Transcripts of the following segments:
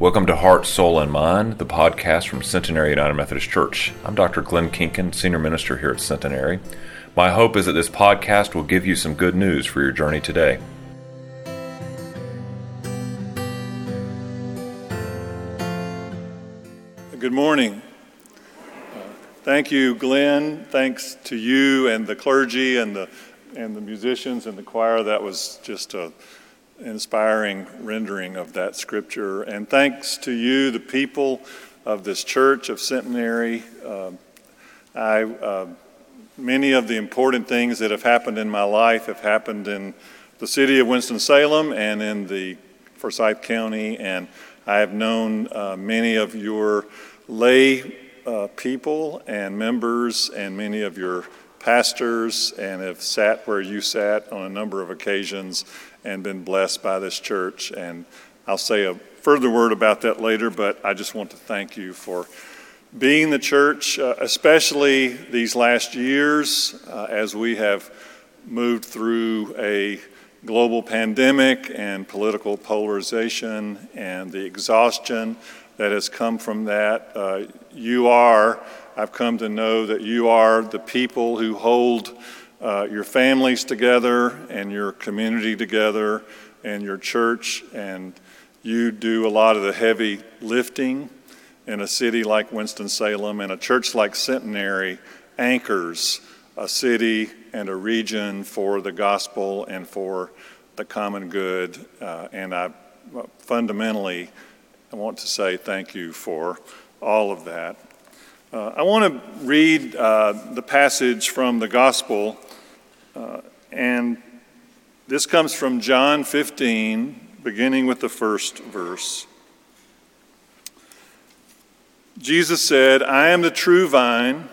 Welcome to Heart, Soul, and Mind, the podcast from Centenary United Methodist Church. I'm Dr. Glenn Kinkin, Senior Minister here at Centenary. My hope is that this podcast will give you some good news for your journey today. Good morning. Thank you, Glenn. Thanks to you and the clergy and the and the musicians and the choir. That was just a inspiring rendering of that scripture. And thanks to you, the people of this church of Centenary. Uh, I, uh, many of the important things that have happened in my life have happened in the city of Winston-Salem and in the Forsyth County, and I have known uh, many of your lay uh, people and members and many of your pastors and have sat where you sat on a number of occasions and been blessed by this church. And I'll say a further word about that later, but I just want to thank you for being the church, uh, especially these last years uh, as we have moved through a global pandemic and political polarization and the exhaustion that has come from that. Uh, you are, I've come to know that you are the people who hold uh, your families together and your community together and your church, and you do a lot of the heavy lifting in a city like Winston-Salem and a church like Centenary anchors a city and a region for the gospel and for the common good. Uh, and I fundamentally I want to say thank you for all of that. Uh, I want to read uh, the passage from the gospel uh, and this comes from John 15, beginning with the first verse. Jesus said, I am the true vine,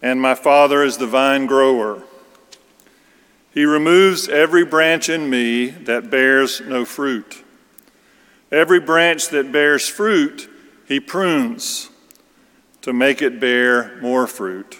and my Father is the vine grower. He removes every branch in me that bears no fruit. Every branch that bears fruit, he prunes to make it bear more fruit.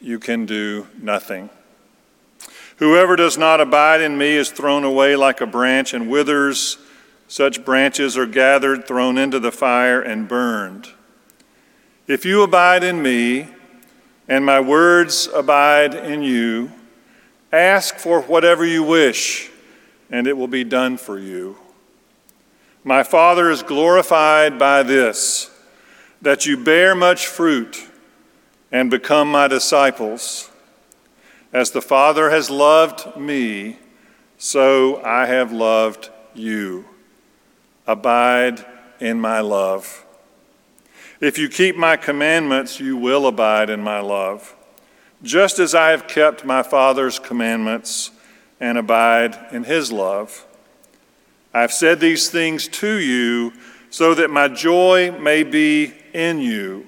you can do nothing. Whoever does not abide in me is thrown away like a branch and withers. Such branches are gathered, thrown into the fire, and burned. If you abide in me, and my words abide in you, ask for whatever you wish, and it will be done for you. My Father is glorified by this, that you bear much fruit and become my disciples. As the Father has loved me, so I have loved you. Abide in my love. If you keep my commandments, you will abide in my love, just as I have kept my Father's commandments and abide in his love. I have said these things to you so that my joy may be in you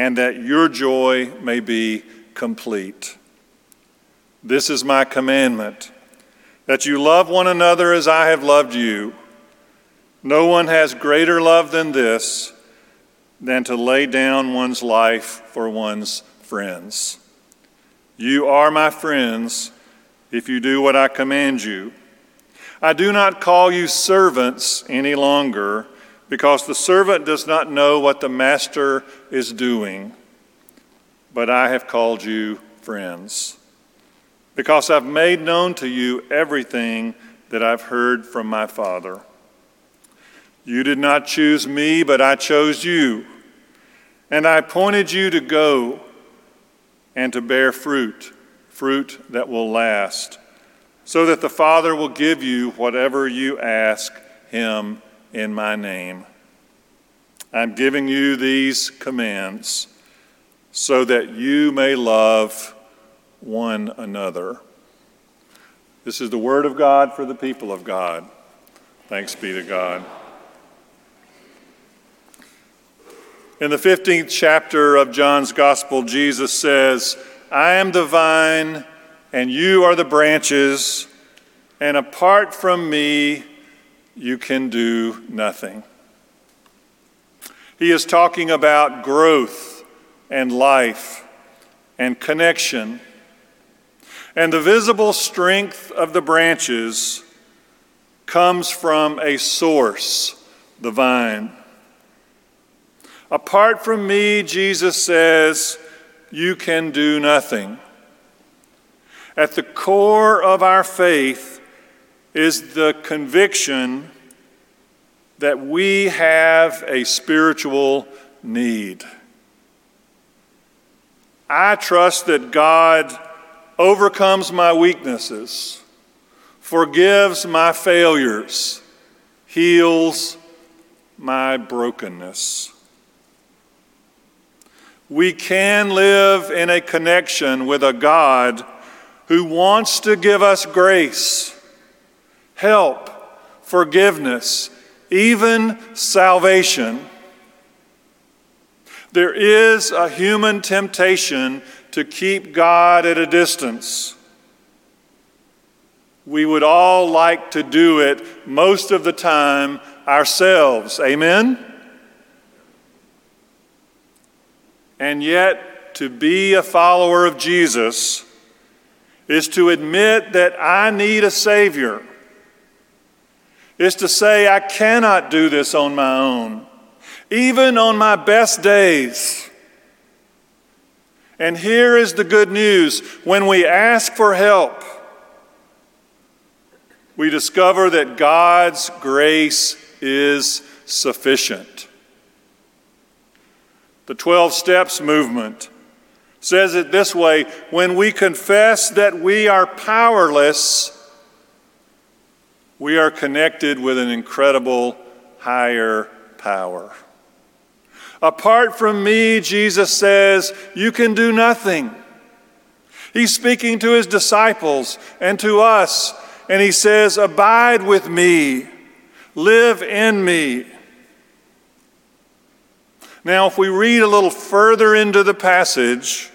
and that your joy may be complete. This is my commandment that you love one another as I have loved you. No one has greater love than this, than to lay down one's life for one's friends. You are my friends if you do what I command you. I do not call you servants any longer because the servant does not know what the master is doing. But I have called you friends, because I've made known to you everything that I've heard from my Father. You did not choose me, but I chose you, and I appointed you to go and to bear fruit, fruit that will last, so that the Father will give you whatever you ask him in my name. I'm giving you these commands so that you may love one another. This is the word of God for the people of God. Thanks be to God. In the 15th chapter of John's Gospel, Jesus says, I am the vine, and you are the branches, and apart from me, you can do nothing. He is talking about growth and life and connection. And the visible strength of the branches comes from a source, the vine. Apart from me, Jesus says, you can do nothing. At the core of our faith is the conviction that we have a spiritual need. I trust that God overcomes my weaknesses, forgives my failures, heals my brokenness. We can live in a connection with a God who wants to give us grace, help, forgiveness, even salvation. There is a human temptation to keep God at a distance. We would all like to do it most of the time ourselves. Amen? And yet, to be a follower of Jesus is to admit that I need a Savior, is to say, I cannot do this on my own, even on my best days. And here is the good news when we ask for help, we discover that God's grace is sufficient. The 12 Steps movement says it this way when we confess that we are powerless, we are connected with an incredible higher power. Apart from me, Jesus says, you can do nothing. He's speaking to his disciples and to us, and he says, Abide with me, live in me. Now, if we read a little further into the passage,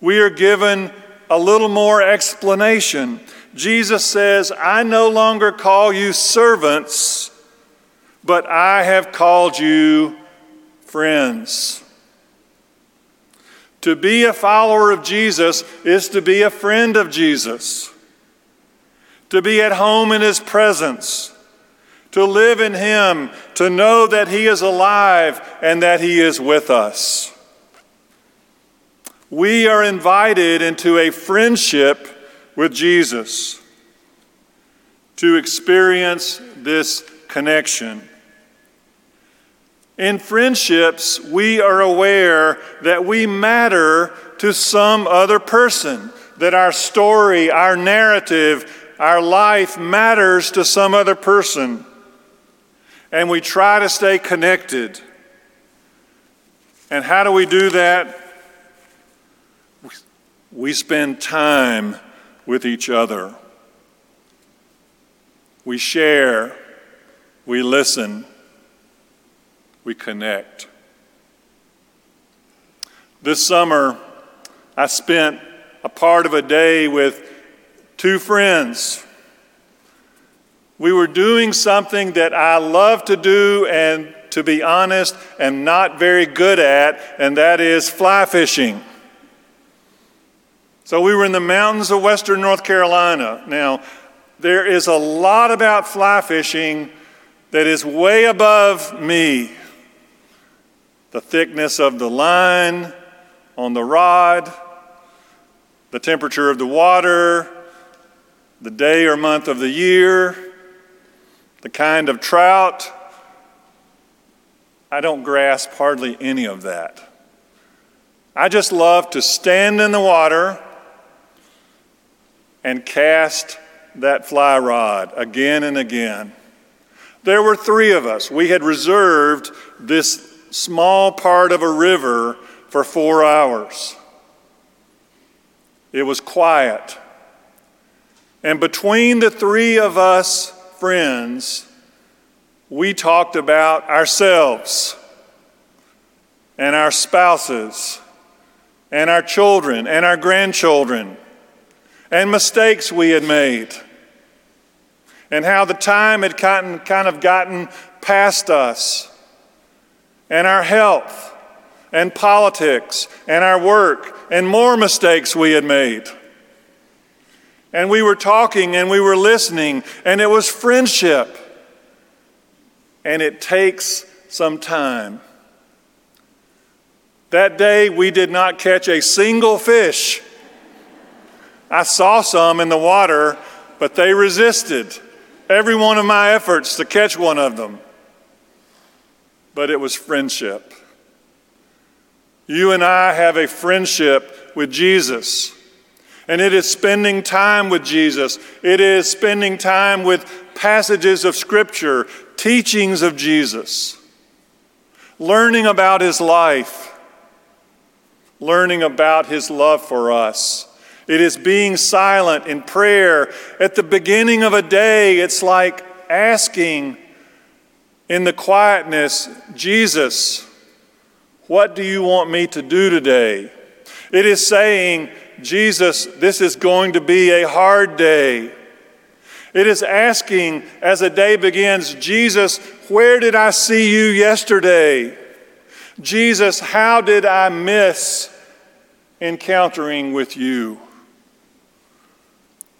we are given a little more explanation. Jesus says, I no longer call you servants, but I have called you friends. To be a follower of Jesus is to be a friend of Jesus, to be at home in his presence to live in Him, to know that He is alive and that He is with us. We are invited into a friendship with Jesus to experience this connection. In friendships, we are aware that we matter to some other person, that our story, our narrative, our life matters to some other person and we try to stay connected. And how do we do that? We spend time with each other. We share, we listen, we connect. This summer, I spent a part of a day with two friends we were doing something that I love to do and, to be honest, am not very good at, and that is fly fishing. So we were in the mountains of western North Carolina. Now, there is a lot about fly fishing that is way above me. The thickness of the line on the rod, the temperature of the water, the day or month of the year the kind of trout. I don't grasp hardly any of that. I just love to stand in the water and cast that fly rod again and again. There were three of us. We had reserved this small part of a river for four hours. It was quiet. And between the three of us, friends, we talked about ourselves. and our spouses and our children and our grandchildren and mistakes we had made and how the time had kind of gotten past us and our health and politics and our work and more mistakes we had made. And we were talking and we were listening, and it was friendship. And it takes some time. That day, we did not catch a single fish. I saw some in the water, but they resisted every one of my efforts to catch one of them. But it was friendship. You and I have a friendship with Jesus. And it is spending time with Jesus. It is spending time with passages of Scripture, teachings of Jesus, learning about his life, learning about his love for us. It is being silent in prayer. At the beginning of a day, it's like asking in the quietness, Jesus, what do you want me to do today? It is saying, Jesus, this is going to be a hard day. It is asking as a day begins, Jesus, where did I see you yesterday? Jesus, how did I miss encountering with you?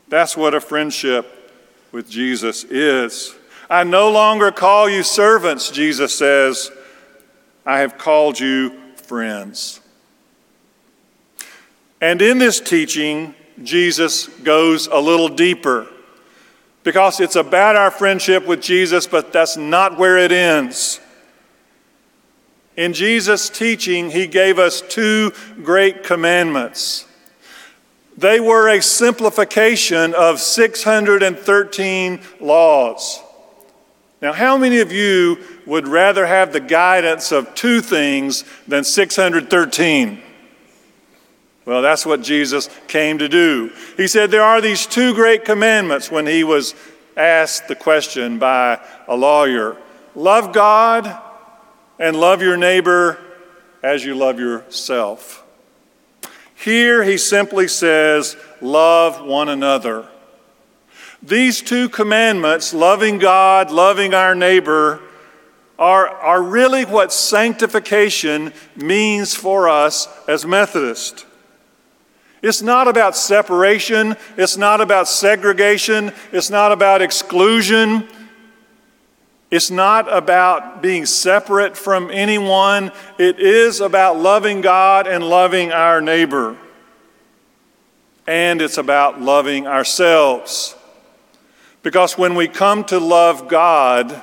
That's what a friendship with Jesus is. I no longer call you servants, Jesus says. I have called you friends. And in this teaching, Jesus goes a little deeper because it's about our friendship with Jesus, but that's not where it ends. In Jesus' teaching, he gave us two great commandments. They were a simplification of 613 laws. Now, how many of you would rather have the guidance of two things than 613? Well, that's what Jesus came to do. He said there are these two great commandments when he was asked the question by a lawyer love God and love your neighbor as you love yourself. Here he simply says, love one another. These two commandments, loving God, loving our neighbor, are, are really what sanctification means for us as Methodists. It's not about separation, it's not about segregation, it's not about exclusion. It's not about being separate from anyone. It is about loving God and loving our neighbor. And it's about loving ourselves. Because when we come to love God,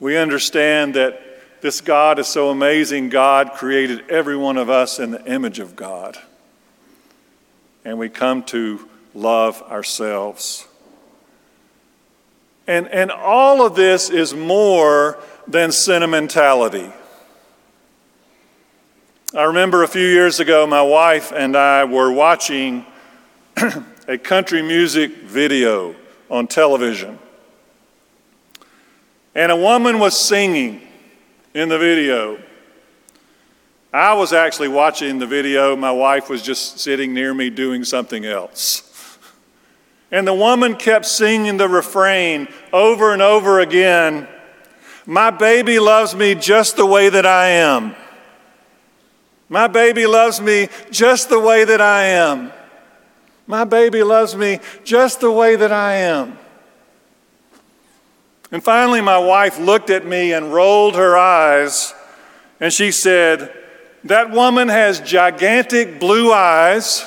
we understand that this God is so amazing. God created every one of us in the image of God. And we come to love ourselves. And, and all of this is more than sentimentality. I remember a few years ago, my wife and I were watching a country music video on television. And a woman was singing in the video. I was actually watching the video, my wife was just sitting near me doing something else. And the woman kept singing the refrain over and over again My baby loves me just the way that I am. My baby loves me just the way that I am. My baby loves me just the way that I am. And finally, my wife looked at me and rolled her eyes, and she said, That woman has gigantic blue eyes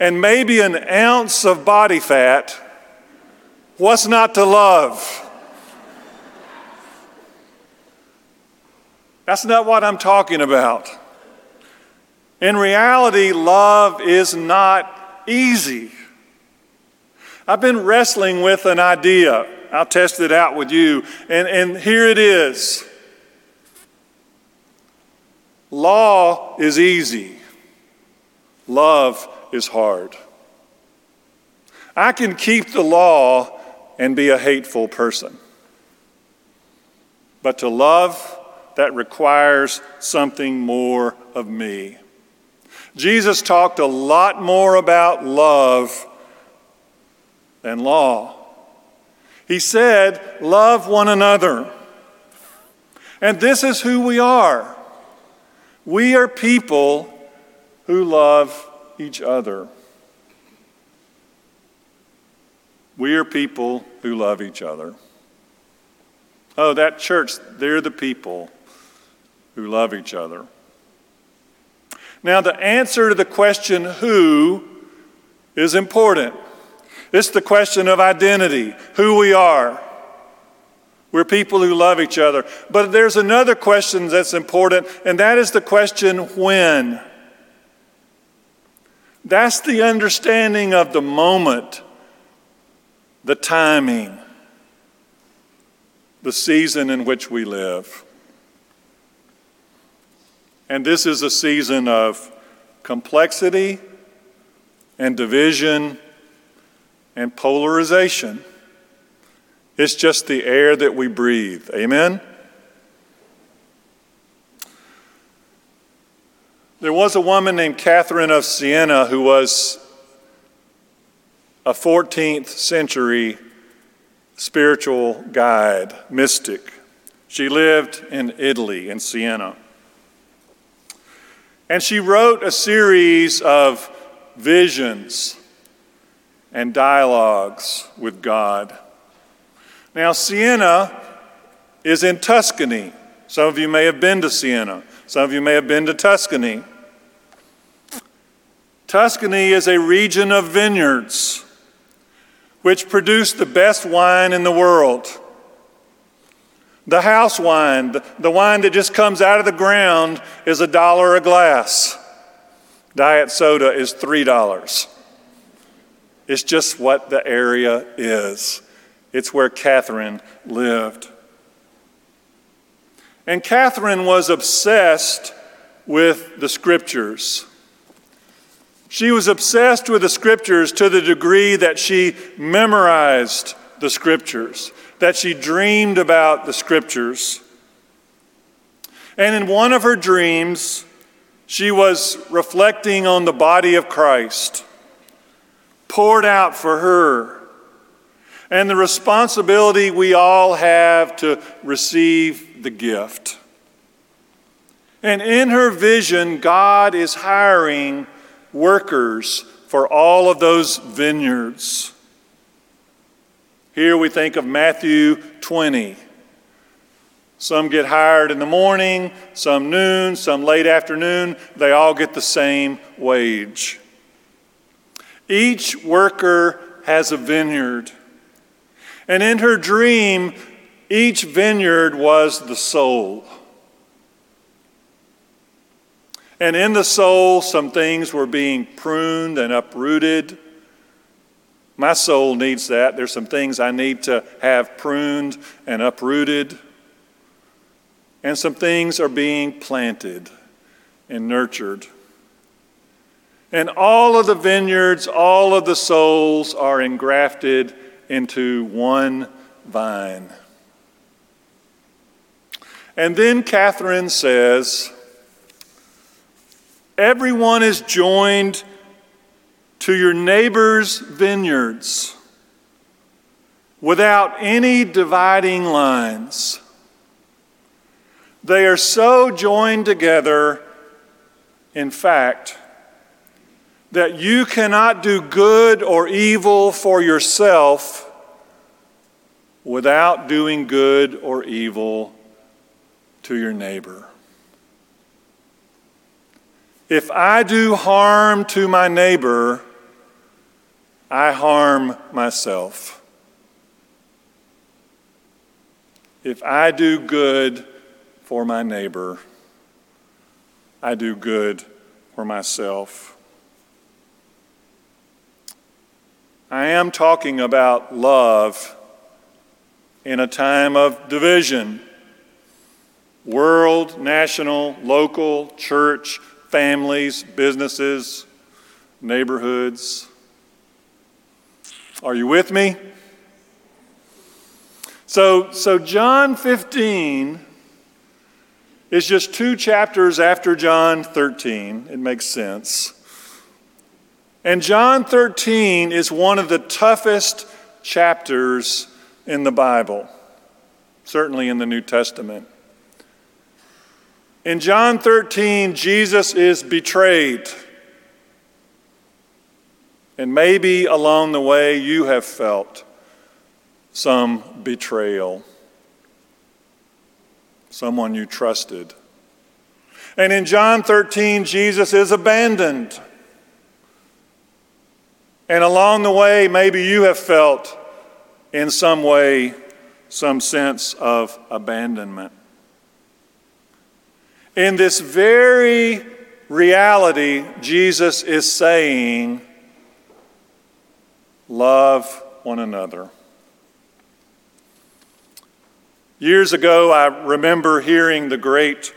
and maybe an ounce of body fat. What's not to love? That's not what I'm talking about. In reality, love is not easy. I've been wrestling with an idea. I'll test it out with you. And, and here it is Law is easy, love is hard. I can keep the law and be a hateful person. But to love that requires something more of me. Jesus talked a lot more about love than law. He said, Love one another. And this is who we are. We are people who love each other. We are people who love each other. Oh, that church, they're the people who love each other. Now, the answer to the question who is important. It's the question of identity, who we are. We're people who love each other. But there's another question that's important, and that is the question when. That's the understanding of the moment, the timing, the season in which we live. And this is a season of complexity and division and polarization. It's just the air that we breathe. Amen? There was a woman named Catherine of Siena who was a 14th century spiritual guide, mystic. She lived in Italy, in Siena. And she wrote a series of visions and dialogues with God. Now, Siena is in Tuscany. Some of you may have been to Siena, some of you may have been to Tuscany. Tuscany is a region of vineyards which produce the best wine in the world. The house wine, the wine that just comes out of the ground, is a dollar a glass. Diet soda is $3. It's just what the area is. It's where Catherine lived. And Catherine was obsessed with the scriptures. She was obsessed with the scriptures to the degree that she memorized the scriptures that she dreamed about the scriptures. And in one of her dreams, she was reflecting on the body of Christ poured out for her and the responsibility we all have to the gift. And in her vision, God is hiring workers for all of those vineyards. Here we think of Matthew 20. Some get hired in the morning, some noon, some late afternoon. They all get the same wage. Each worker has a vineyard. And in her dream, each vineyard was the soul. And in the soul, some things were being pruned and uprooted. My soul needs that. There's some things I need to have pruned and uprooted. And some things are being planted and nurtured. And all of the vineyards, all of the souls are engrafted into one vine. And then Catherine says, Everyone is joined to your neighbor's vineyards without any dividing lines. They are so joined together, in fact, that you cannot do good or evil for yourself without doing good or evil to your neighbor. If I do harm to my neighbor, I harm myself. If I do good for my neighbor, I do good for myself. I am talking about love in a time of division world, national, local, church, families, businesses, neighborhoods. Are you with me? So, so John 15 is just two chapters after John 13. It makes sense. And John 13 is one of the toughest chapters in the Bible, certainly in the New Testament. In John 13, Jesus is betrayed. And maybe along the way you have felt some betrayal, someone you trusted. And in John 13, Jesus is abandoned. And along the way, maybe you have felt in some way some sense of abandonment. In this very reality, Jesus is saying, Love one another. Years ago, I remember hearing the great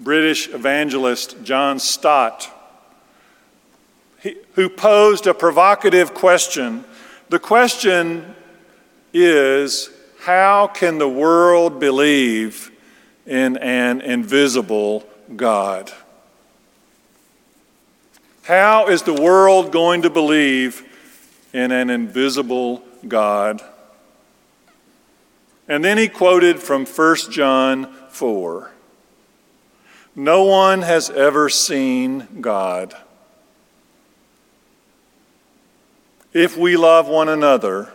British evangelist John Stott, who posed a provocative question. The question is how can the world believe in an invisible God? How is the world going to believe in an invisible God. And then he quoted from 1 John 4 No one has ever seen God. If we love one another,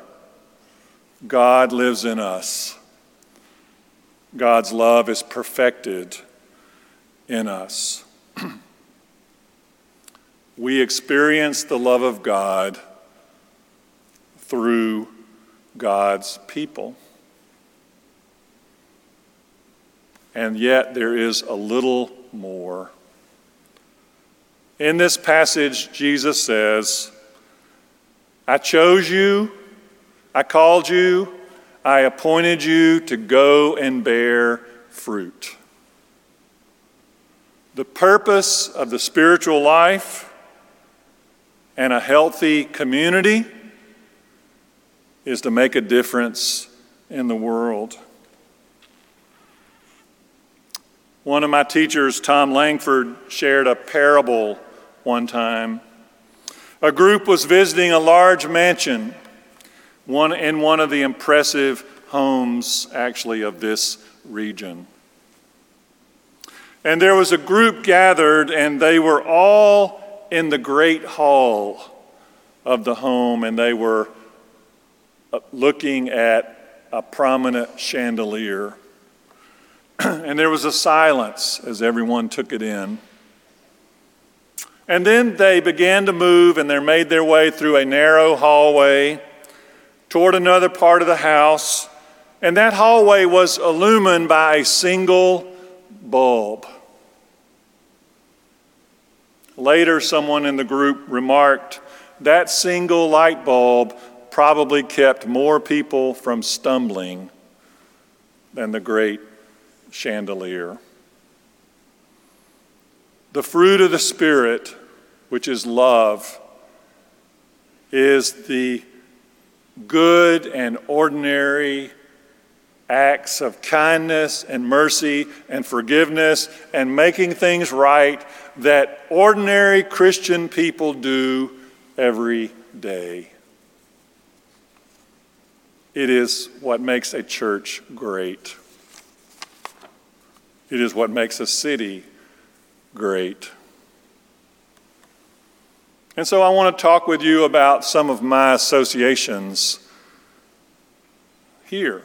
God lives in us. God's love is perfected in us. we experience the love of God through God's people. And yet there is a little more. In this passage, Jesus says, I chose you, I called you, I appointed you to go and bear fruit. The purpose of the spiritual life and a healthy community is to make a difference in the world. One of my teachers, Tom Langford, shared a parable one time. A group was visiting a large mansion one, in one of the impressive homes, actually, of this region. And there was a group gathered, and they were all in the great hall of the home, and they were uh, looking at a prominent chandelier. and there was a silence as everyone took it in. And then they began to move and they made their way through a narrow hallway toward another part of the house. And that hallway was illumined by a single bulb. Later, someone in the group remarked that single light bulb probably kept more people from stumbling than the great chandelier. The fruit of the Spirit, which is love, is the good and ordinary acts of kindness and mercy and forgiveness and making things right that ordinary Christian people do every day. It is what makes a church great. It is what makes a city great. And so I want to talk with you about some of my associations here.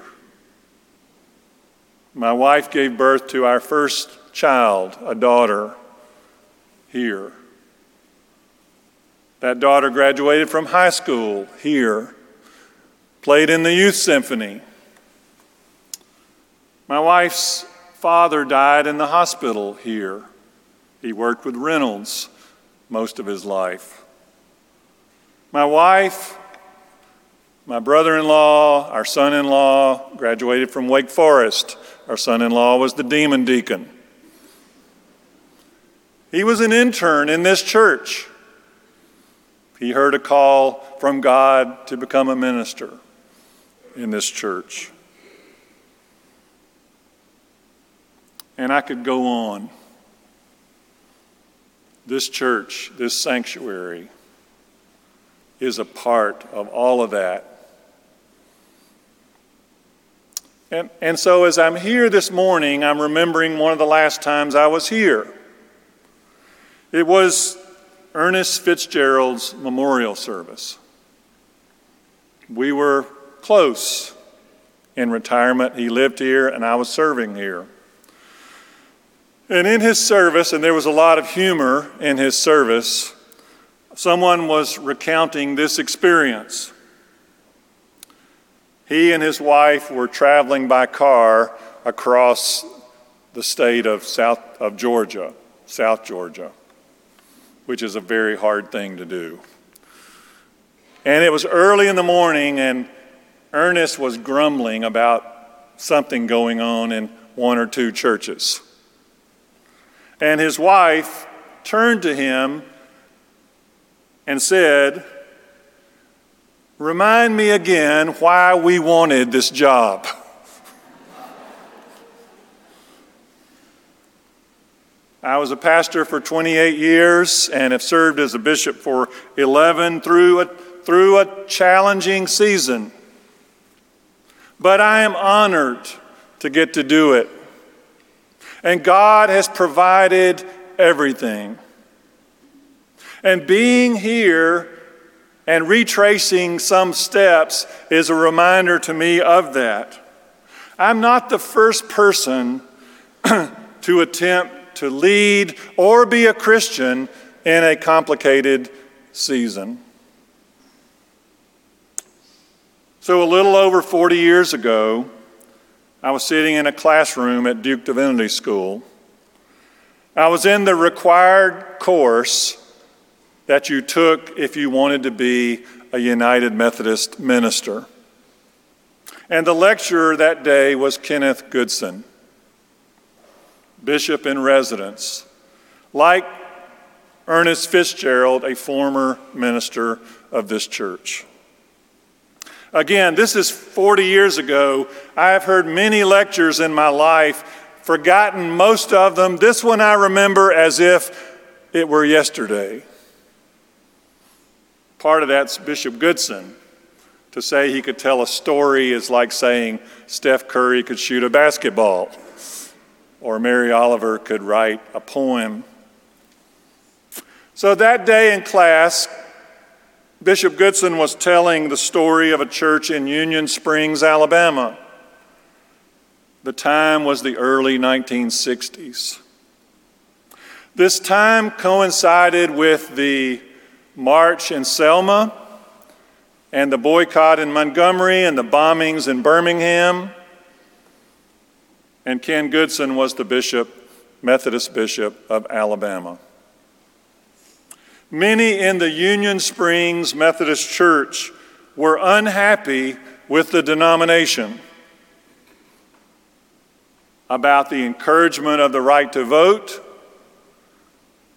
My wife gave birth to our first child, a daughter, here. That daughter graduated from high school here played in the youth symphony. My wife's father died in the hospital here. He worked with Reynolds most of his life. My wife, my brother in law, our son in law graduated from Wake Forest. Our son in law was the demon deacon. He was an intern in this church. He heard a call from God to become a minister in this church. And I could go on. This church, this sanctuary, is a part of all of that. And, and so, as I'm here this morning, I'm remembering one of the last times I was here. It was Ernest Fitzgerald's memorial service. We were close in retirement. He lived here, and I was serving here. And in his service, and there was a lot of humor in his service, someone was recounting this experience. He and his wife were traveling by car across the state of South of Georgia, South Georgia, which is a very hard thing to do. And it was early in the morning, and Ernest was grumbling about something going on in one or two churches. And his wife turned to him and said, Remind me again why we wanted this job. I was a pastor for 28 years and have served as a bishop for 11 through a, through a challenging season. But I am honored to get to do it. And God has provided everything. And being here and retracing some steps is a reminder to me of that. I'm not the first person to attempt to lead or be a Christian in a complicated season. So, a little over 40 years ago, I was sitting in a classroom at Duke Divinity School. I was in the required course that you took if you wanted to be a United Methodist minister. And the lecturer that day was Kenneth Goodson, bishop in residence. Like Ernest Fitzgerald, a former minister of this church. Again, this is 40 years ago. I have heard many lectures in my life, forgotten most of them. This one I remember as if it were yesterday. Part of that's Bishop Goodson. To say he could tell a story is like saying Steph Curry could shoot a basketball or Mary Oliver could write a poem. So that day in class, Bishop Goodson was telling the story of a church in Union Springs, Alabama. The time was the early 1960s. This time coincided with the march in Selma and the boycott in Montgomery and the bombings in Birmingham. And Ken Goodson was the bishop, Methodist bishop of Alabama. Many in the Union Springs Methodist Church were unhappy with the denomination about the encouragement of the right to vote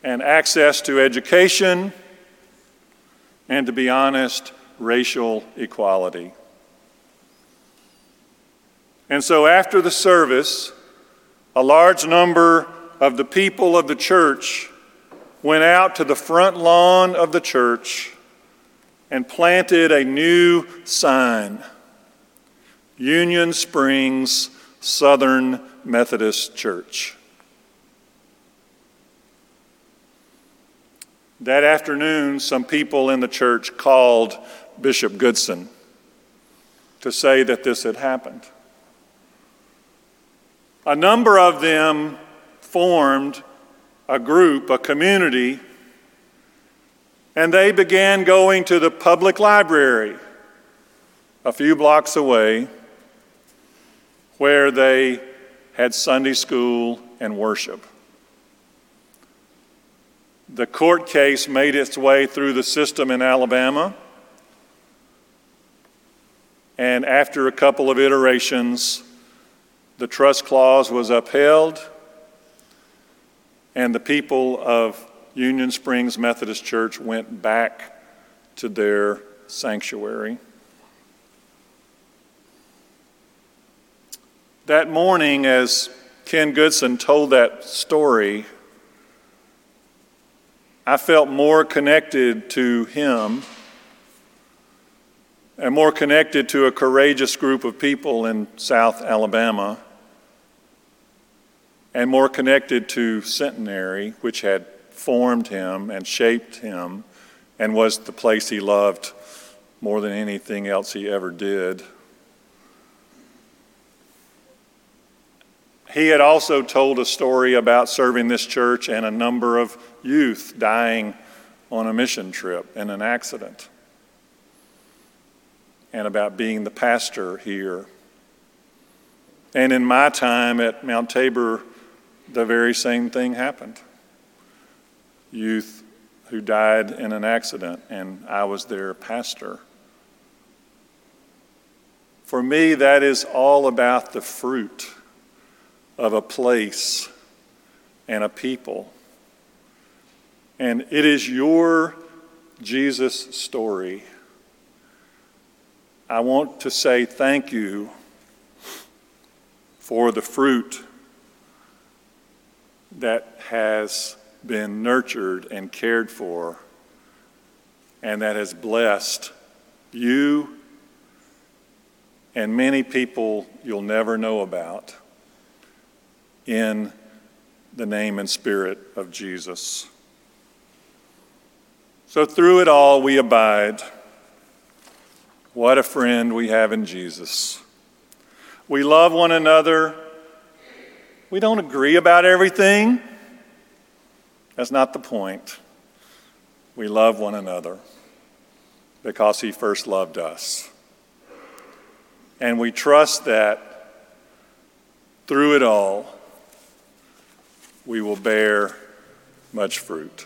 and access to education, and to be honest, racial equality. And so after the service, a large number of the people of the church went out to the front lawn of the church and planted a new sign Union Springs Southern Methodist Church. That afternoon, some people in the church called Bishop Goodson to say that this had happened. A number of them formed a group, a community, and they began going to the public library a few blocks away where they had Sunday school and worship. The court case made its way through the system in Alabama. And after a couple of iterations, the trust clause was upheld and the people of Union Springs Methodist Church went back to their sanctuary. That morning, as Ken Goodson told that story, I felt more connected to him and more connected to a courageous group of people in South Alabama and more connected to Centenary, which had formed him and shaped him and was the place he loved more than anything else he ever did. He had also told a story about serving this church and a number of youth dying on a mission trip in an accident, and about being the pastor here. And in my time at Mount Tabor, the very same thing happened. Youth who died in an accident, and I was their pastor. For me, that is all about the fruit of a place and a people. And it is your Jesus story. I want to say thank you for the fruit that has been nurtured and cared for and that has blessed you and many people you'll never know about in the name and spirit of Jesus. So through it all, we abide. What a friend we have in Jesus. We love one another. We don't agree about everything. That's not the point. We love one another because he first loved us. And we trust that through it all, we will bear much fruit.